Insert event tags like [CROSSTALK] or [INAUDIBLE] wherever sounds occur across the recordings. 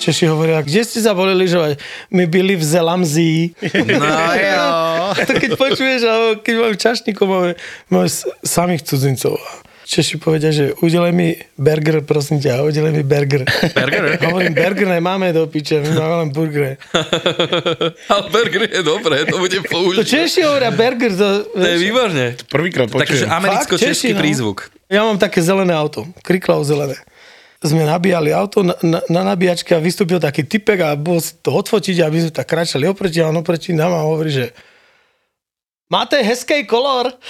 Češi hovoria, kde ste sa boli lyžovať? My byli v Zelamzii. No jo. [LAUGHS] to keď počuješ, alebo keď máme čašníkov, máme, máme samých cudzincov. Češi povedia, že udelej mi burger, prosím ťa, udelej mi burger. Burger? [LAUGHS] Hovorím, burger nemáme do piče, my máme len burgery. [LAUGHS] Ale burger je dobré, to bude To použiť. Češi hovoria burger, to, To je výborne. Prvýkrát Takže počujem. americko-český Fakt, Češi, no. prízvuk. Ja mám také zelené auto, kriklav zelené. Sme nabíjali auto na, na, na nabíjačke a vystúpil taký typek a bol si to odfotiť, aby sme tak kráčali oproti a on oproti nám a hovorí, že máte hezký kolor. [LAUGHS]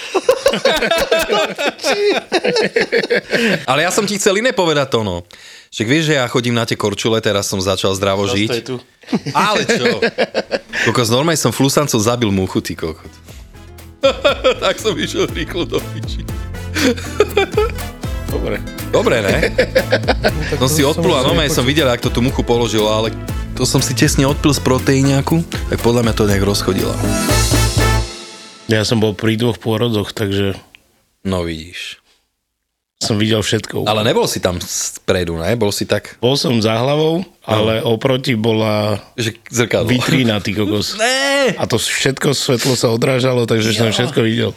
Ale ja som ti chcel iné povedať to, no. Však vieš, že ja chodím na tie korčule, teraz som začal zdravo Zas žiť. tu. [LAUGHS] Ale čo? Kokos, normálne som flusancov zabil muchu, ty kokot. [LAUGHS] tak som išiel rýchlo do piči. Dobre. Dobre, ne? Som si odplul a normálne som videl, ako to tú muchu položil, ale to som si tesne odpil z proteíňaku, tak podľa mňa to nejak rozchodila. Ja som bol pri dvoch pôrodoch, takže No vidíš. som videl všetko. Ale nebol si tam spredu, ne? Bol si tak, Bol som za hlavou, ale oproti bola že zrkadlo. vitrína, ty kokos. [LAUGHS] Ne! A to všetko svetlo sa odrážalo, takže som všetko videl.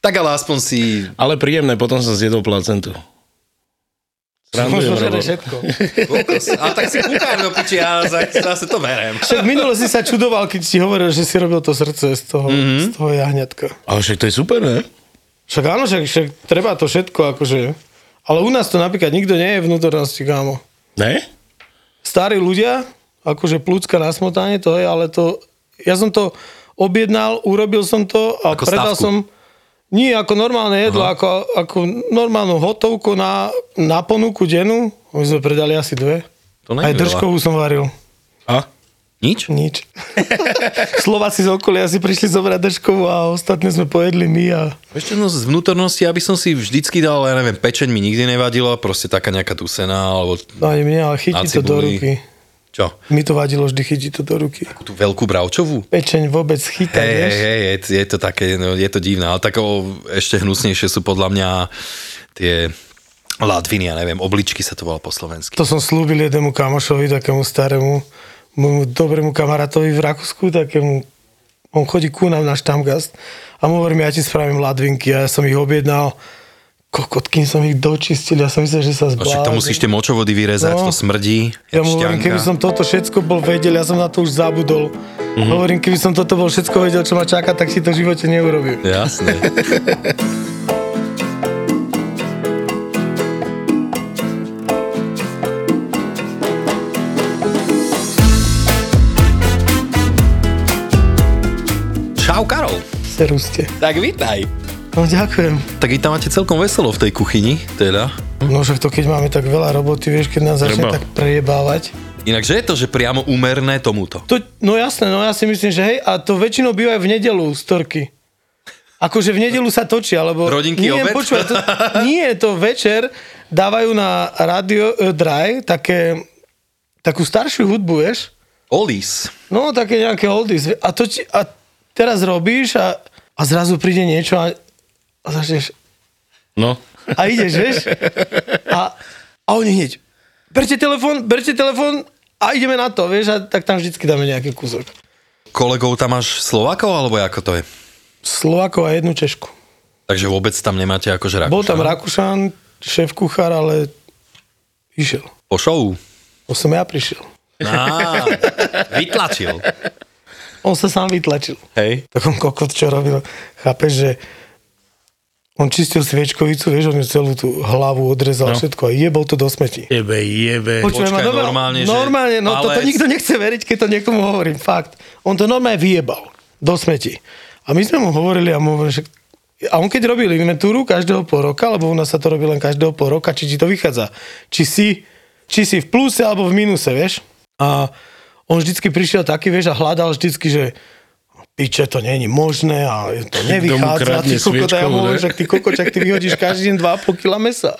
Tak ale aspoň si... Ale príjemné, potom som zjedol placentu. Možno Srandujem, že Robo. všetko. A tak si kúkár do piči, ja za- zase to berem. Však minule si sa čudoval, keď ti hovoril, že si robil to srdce z toho, mm-hmm. z toho jahňatka. Ale však to je super, ne? Však áno, však, však treba to všetko, akože... Ale u nás to napríklad nikto nie je vnútornosti, kámo. Ne? Starí ľudia, akože plúcka na smotanie, to je, ale to... Ja som to objednal, urobil som to a Ako predal stavku? som... Nie, ako normálne jedlo, ako, ako normálnu hotovku na, na ponuku dennú. My sme predali asi dve. To Aj držkovú som varil. A? Nič? Nič. [LAUGHS] Slováci z okolia si prišli zobrať držkovú a ostatné sme pojedli my a... Ešte no z vnútornosti, aby som si vždycky dal, ja neviem, pečeň mi nikdy nevadila, proste taká nejaká tusená, alebo No ani mne, ale chytí to do ruky. Čo, Mi to vadilo vždy chytiť to do ruky. tú veľkú bravčovú? Pečeň vôbec chytá, Hej, vieš? hej, je, je to také, no, je to divné, ale tako ešte hnusnejšie sú podľa mňa tie ladviny, ja neviem, obličky sa to volá po slovensky. To som slúbil jednému kamošovi, takému starému, môjmu dobrému kamarátovi v Rakúsku, takému, on chodí ku nám na štamgast a mu hovorím, ja ti spravím ladvinky a ja som ich objednal. Kokot, kým som ich dočistil, ja som myslel, že sa No, však to zblázim. musíš tie močovody vyrezať, No. to smrdí, Ja mu hovorím, keby som toto všetko bol vedel, ja som na to už zabudol. Mhm. Mm-hmm. Hovorím, keby som toto bol všetko vedel, čo ma čaká, tak si to v živote neurobím. Jasné. Čau, Karol. Seruste. Tak vítaj. No ďakujem. Tak vy tam máte celkom veselo v tej kuchyni, teda. No však to keď máme tak veľa roboty, vieš, keď nás začne Treba. tak prejebávať. Inak, že je to, že priamo úmerné tomuto? To, no jasné, no ja si myslím, že hej, a to väčšinou býva aj v nedelu storky. Akože v nedelu sa točia, lebo... Rodinky nie, obed? počúvaj, to, [LAUGHS] nie, to večer dávajú na Radio e, Dry také, takú staršiu hudbu, vieš? Olis. No, také nejaké oldies. A, to a teraz robíš a, a zrazu príde niečo a, a začneš... No. A ideš, vieš? A, a oni hneď, berte telefón, berte telefón a ideme na to, vieš? A tak tam vždycky dáme nejaký kúsok. Kolegov tam máš Slovákov, alebo ako to je? Slovákov a jednu Češku. Takže vôbec tam nemáte akože Rakúšan? Bol tam Rakúšan, šéf kuchár, ale išiel. Po show? To som ja prišiel. Á, vytlačil. On sa sám vytlačil. Hej. Tak on kokot čo robil, chápeš, že on čistil sviečkovicu, vieš, on ju celú tú hlavu odrezal no. všetko a jebol to do smeti. Jebe, jebe. Počujem, Počkaj, ma dobre- normálne, že normálne, no toto palec- nikto nechce veriť, keď to niekomu hovorím, fakt. On to normálne vyjebal do smeti. A my sme mu hovorili a mu hovorili, že A on keď robil inventúru každého pol roka, lebo u nás sa to robí len každého pol roka, či ti to vychádza. Či si, či si v pluse alebo v minuse, vieš. A on vždycky prišiel taký, vieš, a hľadal vždycky, že piče, to není možné a to nevychádza. Ty kokot, a ja hovorím, že ty kokočak, ty vyhodíš každý deň 2,5 kg mesa.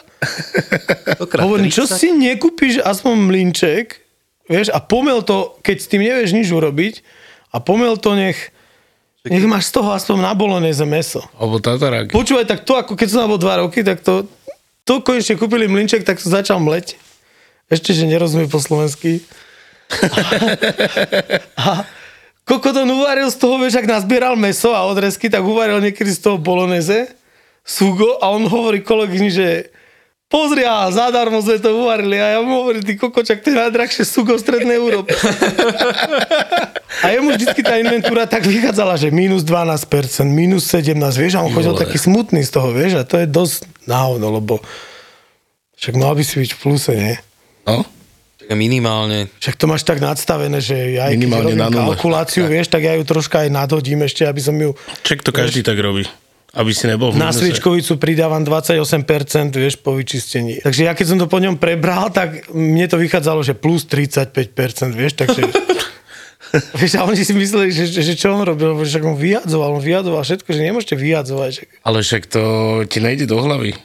Hovorím, čo si nekúpiš aspoň mlinček, vieš, a pomel to, keď s tým nevieš nič urobiť, a pomel to nech, nech máš z toho aspoň na bolonéze meso. Alebo tatarák. Počúvaj, tak to, ako keď som bol dva roky, tak to, to konečne kúpili mlinček, tak to začal mleť. Ešte, že nerozumie po slovensky. [LAUGHS] a koko to uvaril z toho, vieš, ak nazbieral meso a odrezky, tak uvaril niekedy z toho bolonéze, sugo a on hovorí kolegyni, že pozri, a zadarmo sme to uvarili. A ja mu hovorím, ty kokočak, to je najdrahšie sugo v strednej Európe. [LAUGHS] a jemu vždycky tá inventúra tak vychádzala, že minus 12%, minus 17, vieš, a on chodil taký smutný z toho, vieš, a to je dosť náhodno, lebo však mal by si byť v pluse, nie? No? Tak minimálne. Však to máš tak nadstavené, že ja aj keď Minimálne robím na kalkuláciu, vieš, tak ja ju troška aj nadhodím ešte, aby som ju Čak to každý tak robí. Aby si nebol v na sviečkovicu pridávam 28%, vieš, po vyčistení. Takže ja keď som to po ňom prebral, tak mne to vychádzalo, že plus 35%, vieš, takže... [LAUGHS] vieš, a oni si mysleli, že, že, že čo on robil, že on vyjadzoval, on vyjadzoval všetko, že nemôžete vyjadzovať. Že... Ale však to ti nejde do hlavy.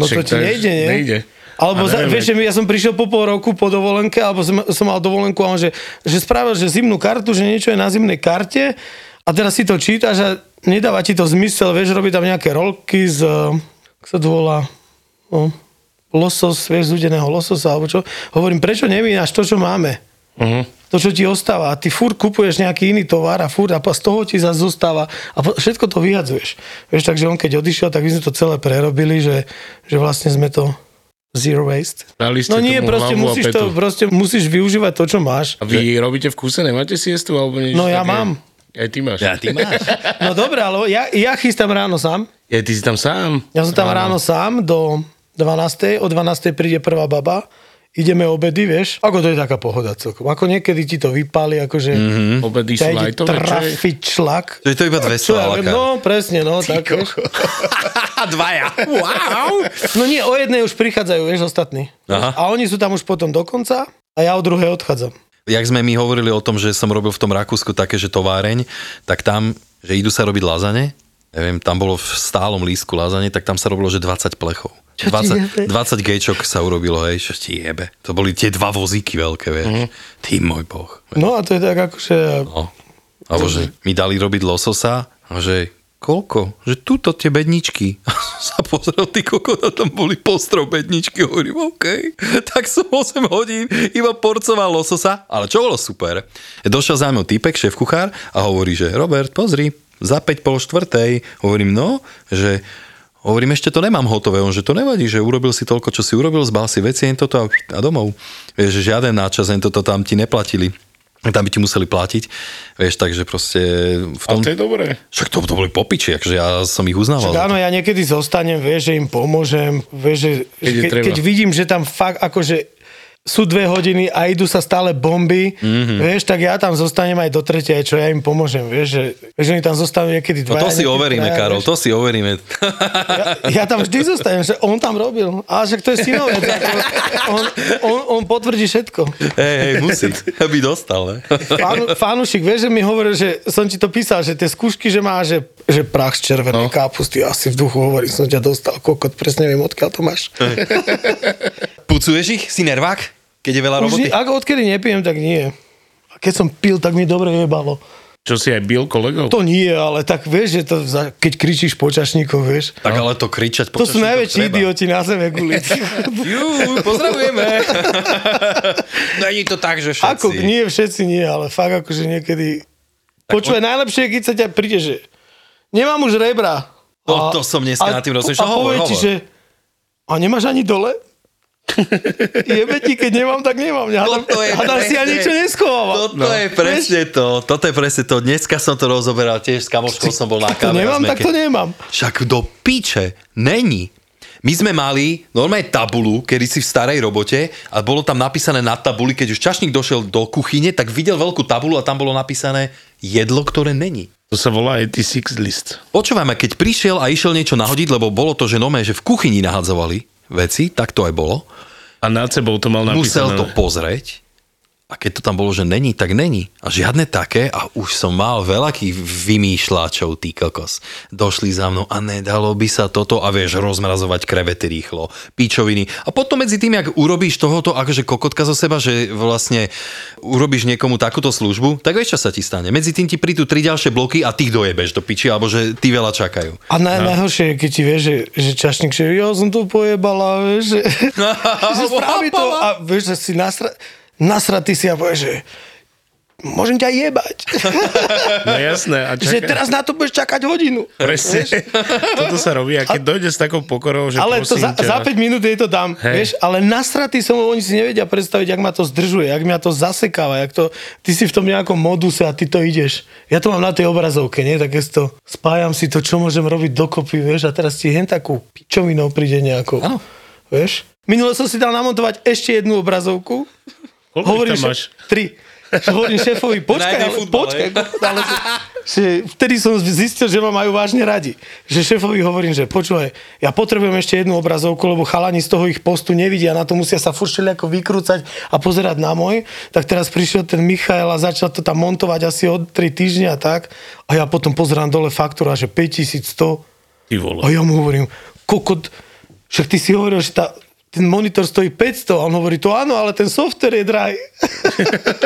No to Však ti je- nejde, nie? Nejde. Alebo za, neviem, vieš, že ja som prišiel po pol roku po dovolenke, alebo som, som mal dovolenku a on, že, že spravil, že zimnú kartu, že niečo je na zimnej karte a teraz si to čítaš a nedáva ti to zmysel, vieš, robí tam nejaké rolky z, ako sa to volá, no, losos, vieš, z udeného lososa, alebo čo. Hovorím, prečo nemínaš to, čo máme? Uh-huh. To, čo ti ostáva. A ty furt kupuješ nejaký iný tovar a furt a z toho ti zase zostáva a všetko to vyhadzuješ. Vieš, takže on keď odišiel, tak my sme to celé prerobili, že, že vlastne sme to zero waste. Dali ste No nie, proste musíš, to, proste musíš využívať to, čo máš. A vy robíte v kuse, nemáte siestu alebo niečo No ja také? mám. Aj ty máš. Ja, ty máš. [LAUGHS] No dobre, ale ja, ja chystám ráno sám. Ja, ty si tam sám. Ja som tam ráno sám do 12. O 12. príde prvá baba. Ideme obedy, vieš. Ako to je taká pohoda celkom. Ako niekedy ti to vypáli, akože mm-hmm. Obedy sú lajtové, trafiť šlak. To je to iba 200 Čo ja viem, no presne, no tak, vieš. [LAUGHS] Dvaja. Wow. No nie, o jednej už prichádzajú, vieš, ostatní. Aha. A oni sú tam už potom do konca a ja o druhej odchádzam. Jak sme my hovorili o tom, že som robil v tom Rakúsku také, že továreň, tak tam, že idú sa robiť lazane, neviem, tam bolo v stálom lísku lazane, tak tam sa robilo, že 20 plechov. Čo ti jebe? 20, 20 gejčok sa urobilo, hej, čo ti jebe. To boli tie dva vozíky veľké, vieš. Mhm. Ty môj boh. No a to je tak akože... No. Alebo že mi dali robiť lososa a že koľko? Že túto tie bedničky. A [LAUGHS] som sa pozrel, ty kokot, a tam boli postrov bedničky. Hovorím, OK. [LAUGHS] Tak som 8 hodín iba porcoval lososa. Ale čo bolo super? Došiel za mnou týpek, šéf kuchár a hovorí, že Robert, pozri, za 5 pol štvrtej. Hovorím, no, že Hovorím, ešte to nemám hotové, on, že to nevadí, že urobil si toľko, čo si urobil, zbal si veci, jen toto a, a domov. Vieš, že žiaden náčas, jen toto tam ti neplatili. Tam by ti museli platiť. Vieš, takže proste v A tom... to je dobré. Však to, to boli popiči, akože ja som ich uznával. Však áno, ja niekedy zostanem, vieš, že im pomôžem, vieš, že, Keď je že ke, treba. keď vidím, že tam fakt akože sú dve hodiny a idú sa stále bomby, Mhm. mm-hmm. vieš, tak ja tam zostanem aj do tretej, čo ja im pomôžem, vieš, že, že oni tam zostanú niekedy No dva. to si overíme, Karol, to si overíme. Ja, ja tam vždy zostanem, že on tam robil. A však to je synovec. on, on, on potvrdí všetko. hej, hej, musí, aby dostal, ne? Fánu, fánušik, vieš, že mi hovoril, že som ti to písal, že tie skúšky, že má, že, že prach z červenej no. kápusty. Asi v duchu hovorím, som ťa dostal, kokot, presne viem, odkiaľ to máš. Pucuješ ich? Si nervák? Keď je veľa Už roboty? nie, ako odkedy nepijem, tak nie. A keď som pil, tak mi dobre jebalo. Čo si aj bil kolegov? To nie, ale tak vieš, že to, za- keď kričíš počašníkov, vieš. Tak ale to kričať To sú najväčší idioti na zeme, guli. Jú, pozdravujeme. [LAUGHS] Není to tak, že všetci. Ako, nie všetci nie, ale fakt akože niekedy... Počúvaj, najlepšie je, keď sa ťa príde, že nemám už rebra. To- to som dneska nad tým rozmýšľal. A povie ti, že a nemáš ani dole? [LAUGHS] Jebe ti, keď nemám, tak nemám. Hádam, Toto je hádam si ja presne- niečo neschovávam. Toto no. je presne to. Toto je presne to. Dneska som to rozoberal tiež s kamoškou som bol na To káve. nemám, tak to nemám. Však do piče, není. My sme mali normálne tabulu, kedy si v starej robote a bolo tam napísané na tabuli, keď už čašník došiel do kuchyne, tak videl veľkú tabulu a tam bolo napísané jedlo, ktoré není. To sa volá 86 list. Počúvajme, keď prišiel a išiel niečo nahodiť, lebo bolo to, že nome, že v kuchyni nahadzovali veci, tak to aj bolo. A nad sebou to mal Musel napísané. to pozrieť a keď to tam bolo, že není, tak není. A žiadne také a už som mal veľakých vymýšľačov, ty kokos. Došli za mnou a nedalo by sa toto a vieš, rozmrazovať krevety rýchlo, pičoviny. A potom medzi tým, jak urobíš tohoto akože kokotka zo seba, že vlastne urobíš niekomu takúto službu, tak vieš, čo sa ti stane. Medzi tým ti prídu tri ďalšie bloky a ty dojebeš do piči, alebo že ty veľa čakajú. A naj, no. najhoršie je, keď ti vieš, že, že čašník, že ja som to pojebala, vieš, že, [LAUGHS] že spraví to a vieš, že si nasra, nasratý si a povieš, že môžem ťa jebať. [LAUGHS] No jasné. A že čaká... teraz na to budeš čakať hodinu. Presne. [LAUGHS] Toto sa robí a keď dojde s takou pokorou, že Ale to za, ťa, za 5 minút jej to dám, Hej. vieš, ale nasratý som, oni si nevedia predstaviť, jak ma to zdržuje, jak mňa to zasekáva, jak to, ty si v tom nejakom moduse a ty to ideš. Ja to mám na tej obrazovke, nie, tak to spájam si to, čo môžem robiť dokopy, vieš, a teraz ti hen takú pičovinou príde nejakou, Áno. vieš. Minule som si dal namontovať ešte jednu obrazovku, Koľko hovorím, tam máš? tri. Hovorím šéfovi, počkaj, ale, počkaj, ale, že vtedy som zistil, že ma majú vážne radi. Že šéfovi hovorím, že počúvaj, ja potrebujem ešte jednu obrazovku, lebo chalani z toho ich postu nevidia, na to musia sa furt ako vykrúcať a pozerať na môj. Tak teraz prišiel ten Michael a začal to tam montovať asi od 3 týždňa a tak. A ja potom pozerám dole faktúra, že 5100. Ty vole. A ja mu hovorím, kokot, však ty si hovoril, že tá, ten monitor stojí 500 a on hovorí, to áno, ale ten software je drahý.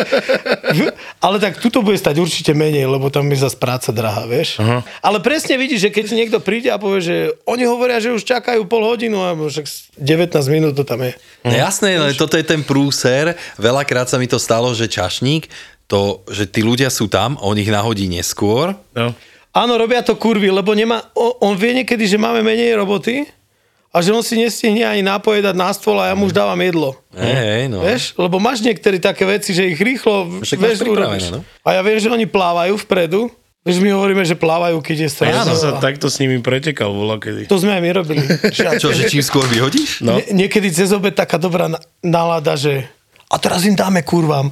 [LAUGHS] ale tak tuto bude stať určite menej, lebo tam je zase práca drahá, vieš. Aha. Ale presne vidíš, že keď ti niekto príde a povie, že oni hovoria, že už čakajú pol hodinu a však 19 minút to tam je. No jasné, ale toto je ten prúser. Veľakrát sa mi to stalo, že čašník, to, že tí ľudia sú tam, on ich nahodí neskôr. No. Áno, robia to kurvy, lebo nemá, on, on vie niekedy, že máme menej roboty a že on si nestihne ani nápoje dať na stôl a ja mu už dávam jedlo. Hej, no. Vieš, lebo máš niektorí také veci, že ich rýchlo Však vieš, urobíš. no. A ja viem, že oni plávajú vpredu. Vieš, my hovoríme, že plávajú, keď je Ja strašne. som sa takto s nimi pretekal vola kedy. To sme aj my robili. [LAUGHS] Čo, že čím skôr vyhodíš? No. Nie, niekedy cez obed taká dobrá nálada, že a teraz im dáme kurvám.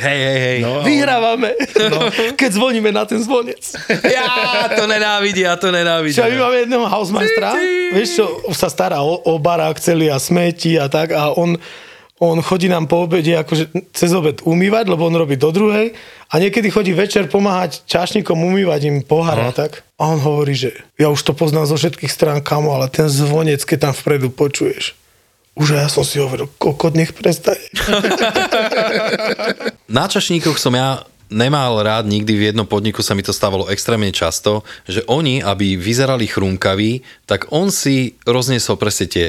Hej, hej, hej. No, Vyhrávame. No. Keď zvoníme na ten zvonec. Ja to nenávidia, to nenávidia. Čo, my máme jedného housemajstra, vieš čo, sa stará o, o barák celý a smeti a tak a on, on chodí nám po obede akože cez obed umývať, lebo on robí do druhej a niekedy chodí večer pomáhať čašníkom umývať im pohár a tak. A on hovorí, že ja už to poznám zo všetkých strán, kamo, ale ten zvonec, keď tam vpredu počuješ, už ja som si hovoril, kokot, nech prestane. [LAUGHS] Na čašníkoch som ja nemal rád nikdy v jednom podniku sa mi to stávalo extrémne často, že oni, aby vyzerali chrumkaví, tak on si rozniesol presne tie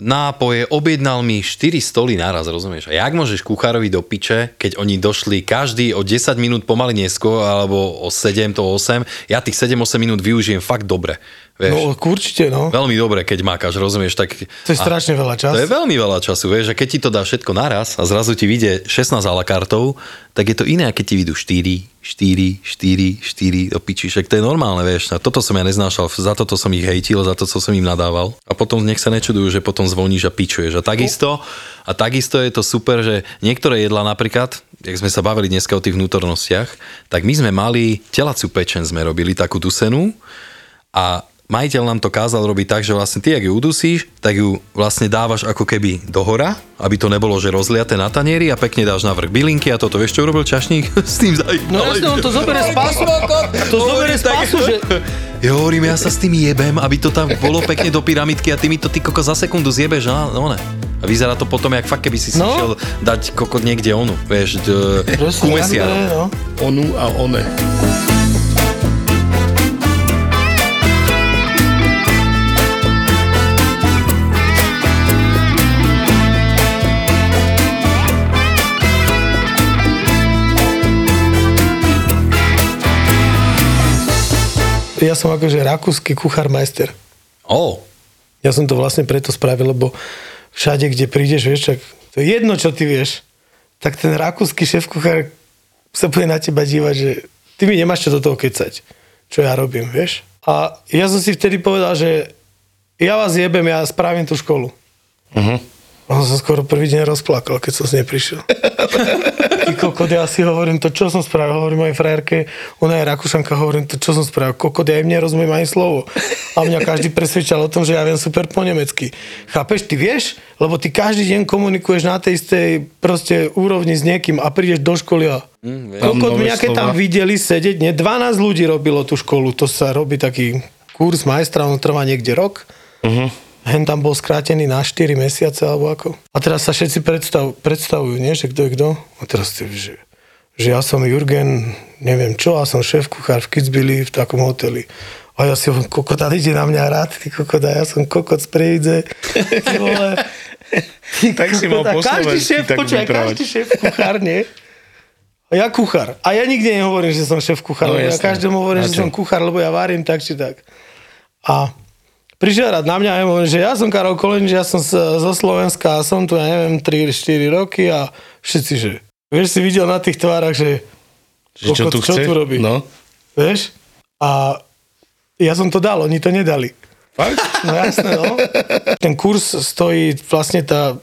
nápoje, objednal mi 4 stoly naraz, rozumieš? A jak môžeš kuchárovi do piče, keď oni došli každý o 10 minút pomaly neskôr, alebo o 7, to 8, ja tých 7-8 minút využijem fakt dobre. Vieš? No určite, no. Veľmi dobre, keď mákaš, rozumieš? Tak, To je strašne veľa času. To je veľmi veľa času, vieš, a keď ti to dá všetko naraz a zrazu ti vyjde 16 a la kartov, tak je to iné, keď ti vyjdú 4, 4, 4, 4 do piči, však to je normálne, vieš. A toto som ja neznášal, za toto som ich hejtil, za to, som im nadával. A potom nech sa nečudujú, že potom zvoníš a pičuješ. A takisto, a takisto je to super, že niektoré jedla napríklad, jak sme sa bavili dneska o tých vnútornostiach, tak my sme mali telacú pečen, sme robili takú dusenú a majiteľ nám to kázal robiť tak, že vlastne ty, ak ju udusíš, tak ju vlastne dávaš ako keby do hora, aby to nebolo, že rozliaté na tanieri a pekne dáš na vrch bylinky a toto. Vieš, čo urobil čašník? [LAUGHS] S tým zajímavým. No jasne, on to zoberie z pásu. To zoberie z pásu, že... [LAUGHS] Ja hovorím, ja sa s tým jebem, aby to tam bolo pekne do pyramidky a ty mi to ty koko za sekundu zjebeš, no, no ne. A vyzerá to potom, jak fakt, keby si si No. šiel dať kokot niekde onu, vieš, d- ku mesiaru. no. Onu a one. Ja som akože rakúsky kuchár majster. Ó, Ja som to vlastne preto spravil, lebo všade, kde prídeš, vieš, čak, to je jedno, čo ty vieš, tak ten rakúsky šéf kuchár sa bude na teba dívať, že ty mi nemáš čo do toho kecať, čo ja robím, vieš. A ja som si vtedy povedal, že ja vás jebem, ja spravím tú školu. Uh-huh. On sa skoro prvý deň rozplakal, keď som s nej prišiel. Ty kokot, ja si hovorím to, čo som spravil. Hovorím mojej frajerke, ona je Rakúšanka, hovorím to, čo som spravil. Kokot, ja im nerozumiem ani slovo. A mňa každý presvedčal o tom, že ja viem super po nemecky. Chápeš, ty vieš? Lebo ty každý deň komunikuješ na tej istej proste úrovni s niekým a prídeš do školy a Kokot, nové mňa keď tam videli sedieť, nie, 12 ľudí robilo tú školu, to sa robí taký kurz majstra, on trvá niekde rok. Uh-huh. Hen tam bol skrátený na 4 mesiace alebo ako. A teraz sa všetci predstav, predstavujú, nie, že kto je kto. A teraz ty, že, že ja som Jurgen, neviem čo, a som šéf kuchár v Kitzbüheli v takom hoteli. A ja si hovorím, kokot, ale ide na mňa rád, ty kokot, a ja som kokot z Prievidze. Ty [LAUGHS] vole. Ty Tak si mal každý šéf, vyprávať. každý šéf kuchár, nie? A ja kuchár. A ja nikde nehovorím, že som šéf kuchár. No, ja každému hovorím, že som kuchár, lebo ja varím tak či tak. A prišiel rád na mňa a ja hovorím, že ja som Karol Kolenič, ja som z, zo Slovenska a som tu, ja neviem, 3-4 roky a všetci, že... Vieš, si videl na tých tvárach, že... Že čo kokot, tu čo chce? tu robí? No. Vieš? A ja som to dal, oni to nedali. Fakt? No jasné, no. Ten kurz stojí vlastne tá,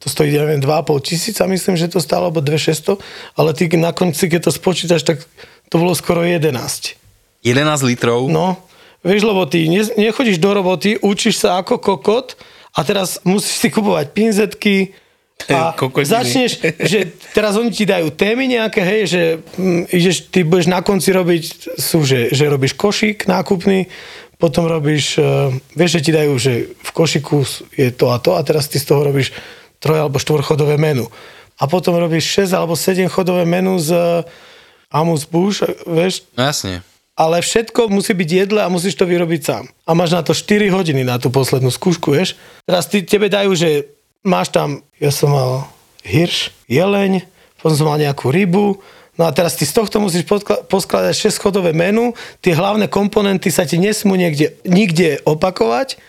to stojí, ja neviem, 2,5 tisíca, myslím, že to stálo, alebo 2,600, ale ty na konci, keď to spočítaš, tak to bolo skoro 11. 11 litrov? No, vieš, lebo ty ne, nechodíš do roboty, učíš sa ako kokot a teraz musíš si kupovať pinzetky a [LAUGHS] Kokotiny. začneš, že teraz oni ti dajú témy nejaké, hej, že hm, ideš, ty budeš na konci robiť, sú, že, že robíš košík nákupný, potom robíš, uh, vieš, že ti dajú, že v košiku je to a to a teraz ty z toho robíš troj alebo štvorchodové menu. A potom robíš 6 alebo 7 chodové menu z uh, Amus Bush, vieš, No jasne. Ale všetko musí byť jedle a musíš to vyrobiť sám. A máš na to 4 hodiny na tú poslednú skúšku, vieš. Teraz ty, tebe dajú, že máš tam, ja som mal hirš, jeleň, potom som mal nejakú rybu, no a teraz ty z tohto musíš poskladať 6 chodové menu, tie hlavné komponenty sa ti nesmú niekde, nikde opakovať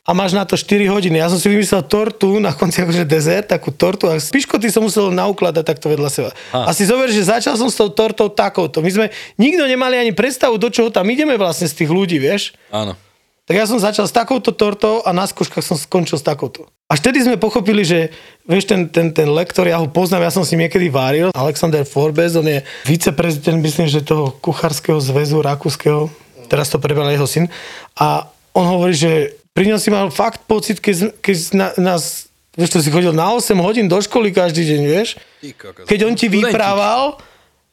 a máš na to 4 hodiny. Ja som si vymyslel tortu, na konci akože dezert, takú tortu a piškoty som musel naukladať takto vedľa seba. A, a si zober, že začal som s tou tortou takouto. My sme nikto nemali ani predstavu, do čoho tam ideme vlastne z tých ľudí, vieš. Áno. Tak ja som začal s takouto tortou a na skúškach som skončil s takouto. Až vtedy sme pochopili, že vieš, ten, ten, ten lektor, ja ho poznám, ja som s ním niekedy varil. Alexander Forbes, on je viceprezident, myslím, že toho kuchárskeho zväzu rakúskeho. Teraz to prebral jeho syn. A on hovorí, že pri ňom si mal fakt pocit, keď, keď na, nás, vieš, to si chodil na 8 hodín do školy každý deň, vieš. Keď on ti vyprával,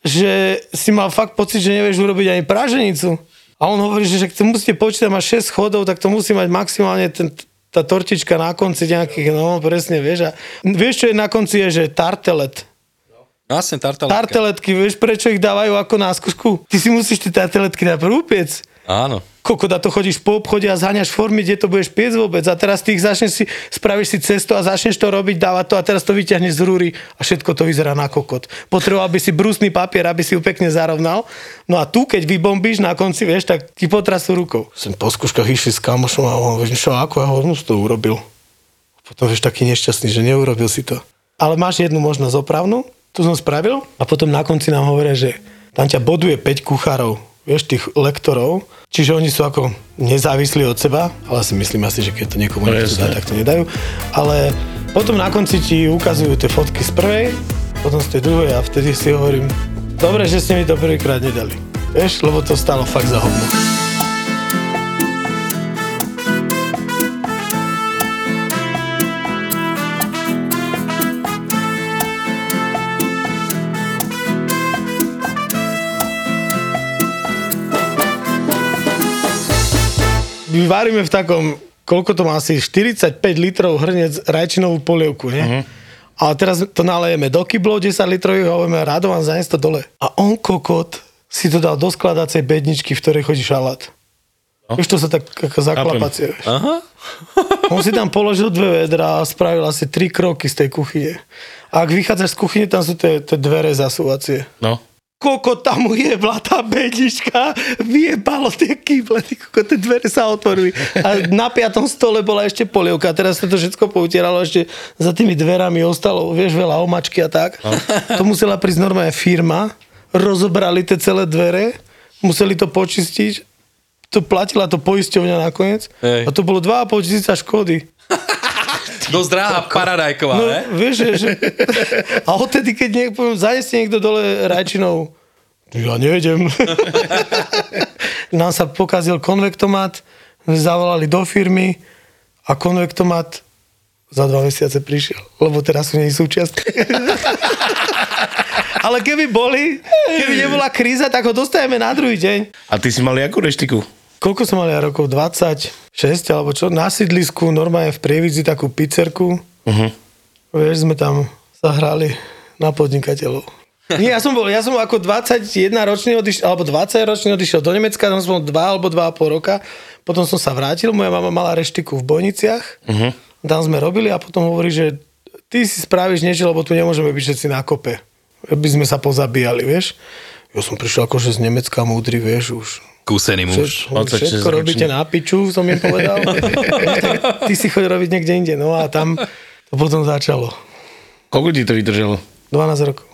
že si mal fakt pocit, že nevieš urobiť ani praženicu. A on hovorí, že ak to musíte počítať, má 6 chodov, tak to musí mať maximálne ten, tá tortička na konci nejakých, no presne, vieš. A vieš, čo je na konci, je, že tartelet. No Jasne, tartaletka. Tarteletky, vieš, prečo ich dávajú ako na skúšku? Ty si musíš tie tarteletky najprv upiec. Áno. Kokot, a to chodíš po obchode a zháňaš formy, kde to budeš piec vôbec. A teraz ty ich začneš si, spravíš si cesto a začneš to robiť, dávať to a teraz to vyťahneš z rúry a všetko to vyzerá na kokot. Potreboval by si brusný papier, aby si ju pekne zarovnal. No a tu, keď vybombíš na konci, vieš, tak ti potrasú rukou. Som po skúškach išli s kamošom a on vieš, čo, ako ja hovorím, to urobil. Potom vieš taký nešťastný, že neurobil si to. Ale máš jednu možnosť opravnú, tu som spravil a potom na konci nám hovoria, že tam ťa boduje 5 kuchárov, vieš, tých lektorov, čiže oni sú ako nezávislí od seba, ale si myslím asi, že keď to niekomu No dať, tak to nedajú. Ale potom na konci ti ukazujú tie fotky z prvej, potom z tej druhej a vtedy si hovorím, dobre, že ste mi to prvýkrát nedali. Vieš, lebo to stalo fakt za hovno. My varíme v takom, koľko to má asi, 45 litrov hrnec rajčinovú polievku, nie? Uh-huh. A teraz to nalejeme do kyblov 10 litrových a hovoríme, Radovan, zanes to dole. A on kokot si to dal do skladacej bedničky, v ktorej chodí šalát. No. Už to sa tak ako zaklapacie. Aha. [LAUGHS] On si tam položil dve vedra a spravil asi tri kroky z tej kuchyne. A ak vychádzaš z kuchyne, tam sú tie, tie dvere zasúvacie. No. Koko tam jebla tá bednička, vyjebalo tie kýble, ty koko, tie dvere sa otvorili. A na piatom stole bola ešte polievka, teraz sa to všetko poutieralo, ešte za tými dverami ostalo, vieš, veľa omačky a tak. To musela prísť normálne firma, rozobrali tie celé dvere, museli to počistiť, to platila to poisťovňa nakoniec Hej. a to bolo 2,5 tisíca škody. [LAUGHS] Dosť drahá paradajková, No, ne? vieš, že, že... A odtedy, keď niek, poviem, zanesie niekto dole rajčinou, ja nejdem. Nám sa pokazil konvektomat, zavolali do firmy a konvektomat za dva mesiace prišiel, lebo teraz sú nej súčiastky. [LAUGHS] Ale keby boli, keby nebola kríza, tak ho dostaneme na druhý deň. A ty si mal jakú reštiku? Koľko som mal ja rokov? 26 alebo čo? Na sídlisku, normálne v Prievidzi takú pizzerku. Uh-huh. Vieš, sme tam zahrali na podnikateľov. [LAUGHS] Nie, ja som bol, ja som ako 21 ročný odišiel, alebo 20 ročný odišiel do Nemecka, tam som bol 2 alebo 2,5 roka. Potom som sa vrátil, moja mama mala reštiku v Bojniciach. Uh-huh. Tam sme robili a potom hovorí, že ty si spravíš niečo, lebo tu nemôžeme byť všetci na kope. By sme sa pozabíjali, vieš. Ja som prišiel akože z Nemecka múdry, vieš, už Kúsený muž. Všetko, 26 všetko robíte na piču, som im povedal. [LAUGHS] ty si choď robiť niekde inde. No a tam to potom začalo. Koľko ti to vydržalo? 12 rokov.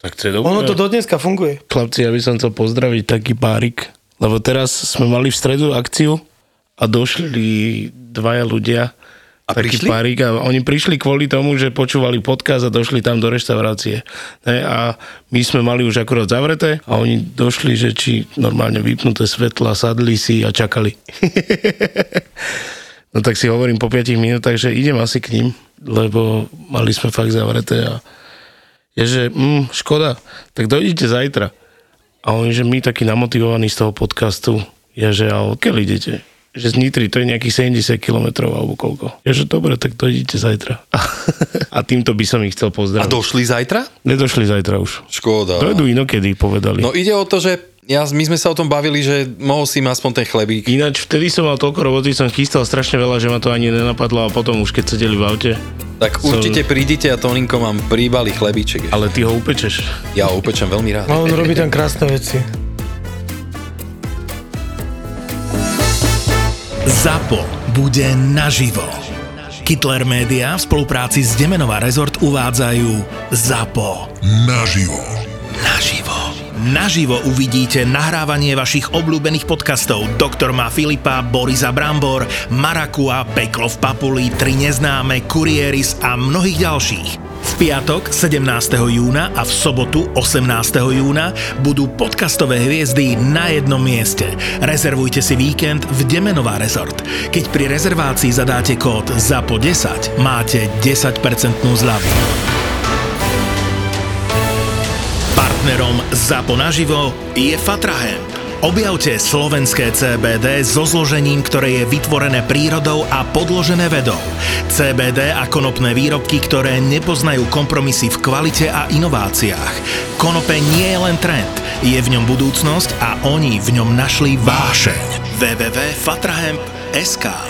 Tak to je dobré. Ono to do dneska funguje. Chlapci, ja by som chcel pozdraviť taký párik, lebo teraz sme mali v stredu akciu a došli dvaja ľudia. A taký prišli? párik a oni prišli kvôli tomu, že počúvali podcast a došli tam do reštaurácie. Ne, a my sme mali už akurát zavreté a oni došli, že či normálne vypnuté svetla, sadli si a čakali. [LAUGHS] no tak si hovorím po 5 minútach, že idem asi k ním, lebo mali sme fakt zavreté a je, že mm, škoda, tak dojdete zajtra. A oni, že my takí namotivovaní z toho podcastu, je, že a odkiaľ idete? Že z Nitry, to je nejakých 70 km alebo koľko. Je, že dobre, tak dojdete zajtra. [LAUGHS] a týmto by som ich chcel A pozdraviť. došli zajtra? Nedošli zajtra už. Škoda. Dojdu inokedy, povedali. No ide o to, že ja, my sme sa o tom bavili, že mohol si im aspoň ten chlebík. Ináč vtedy som mal toľko roboty, som chystal strašne veľa, že ma to ani nenapadlo a potom už keď sedeli v aute. Tak určite prídite a Toninko vám príbali chlebíček. Ale ty ho upečeš. Ja ho upečem veľmi rád. A on robí tam krásne veci. ZAPO bude naživo. Hitler Media v spolupráci s Demenová rezort uvádzajú ZAPO. Naživo. Naživo. Naživo uvidíte nahrávanie vašich obľúbených podcastov Doktor má Filipa, Borisa Brambor, Marakua, Peklo v Papuli, Tri neznáme, Kurieris a mnohých ďalších. V piatok 17. júna a v sobotu 18. júna budú podcastové hviezdy na jednom mieste. Rezervujte si víkend v Demenová rezort. Keď pri rezervácii zadáte kód ZAPO10, máte 10% zľavu. Partnerom ZAPO naživo je Fatrahemp. Objavte slovenské CBD so zložením, ktoré je vytvorené prírodou a podložené vedou. CBD a konopné výrobky, ktoré nepoznajú kompromisy v kvalite a inováciách. Konope nie je len trend, je v ňom budúcnosť a oni v ňom našli vášeň. www.fatrahemp.sk